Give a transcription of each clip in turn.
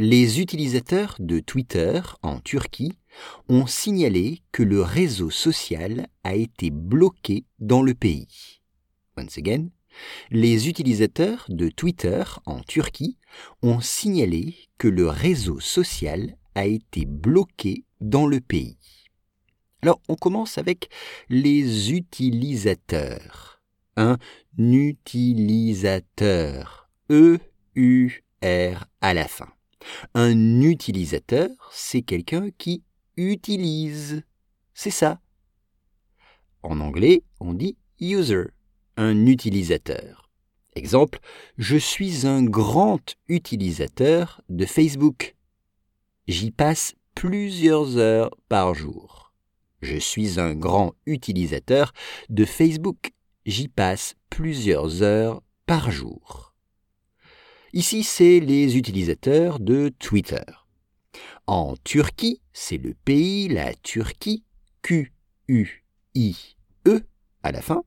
Les utilisateurs de Twitter en Turquie ont signalé que le réseau social a été bloqué dans le pays. Once again, les utilisateurs de Twitter en Turquie ont signalé que le réseau social a été bloqué dans le pays. Alors, on commence avec les utilisateurs. Un utilisateur. E-U-R à la fin. Un utilisateur, c'est quelqu'un qui utilise. C'est ça. En anglais, on dit user un utilisateur. Exemple, je suis un grand utilisateur de Facebook. J'y passe plusieurs heures par jour. Je suis un grand utilisateur de Facebook. J'y passe plusieurs heures par jour. Ici, c'est les utilisateurs de Twitter. En Turquie, c'est le pays, la Turquie, Q-U-I-E à la fin,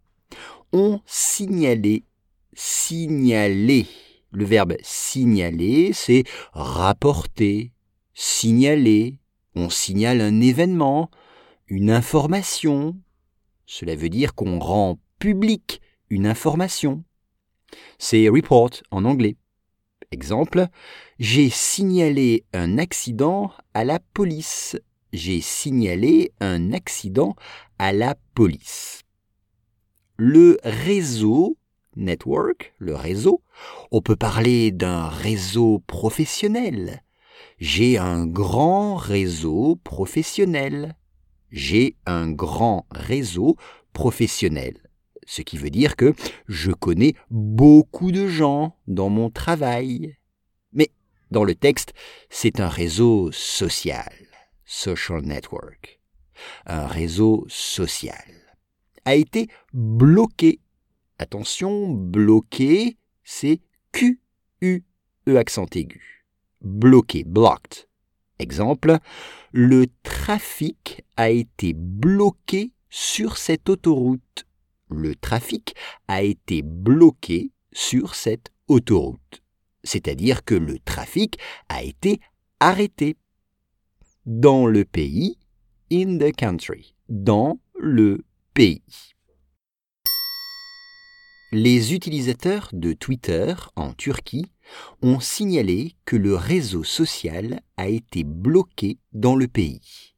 ont signalé, signaler. Le verbe signaler, c'est rapporter, signaler. On signale un événement, une information. Cela veut dire qu'on rend public une information. C'est report en anglais. Exemple, j'ai signalé un accident à la police. J'ai signalé un accident à la police le réseau, network, le réseau, on peut parler d'un réseau professionnel. J'ai un grand réseau professionnel. J'ai un grand réseau professionnel. Ce qui veut dire que je connais beaucoup de gens dans mon travail. Mais dans le texte, c'est un réseau social, social network. Un réseau social a été bloqué. Attention, bloqué, c'est Q-U-E accent aigu. Bloqué, blocked. Exemple, le trafic a été bloqué sur cette autoroute. Le trafic a été bloqué sur cette autoroute. C'est-à-dire que le trafic a été arrêté. Dans le pays, in the country. Dans le les utilisateurs de Twitter en Turquie ont signalé que le réseau social a été bloqué dans le pays.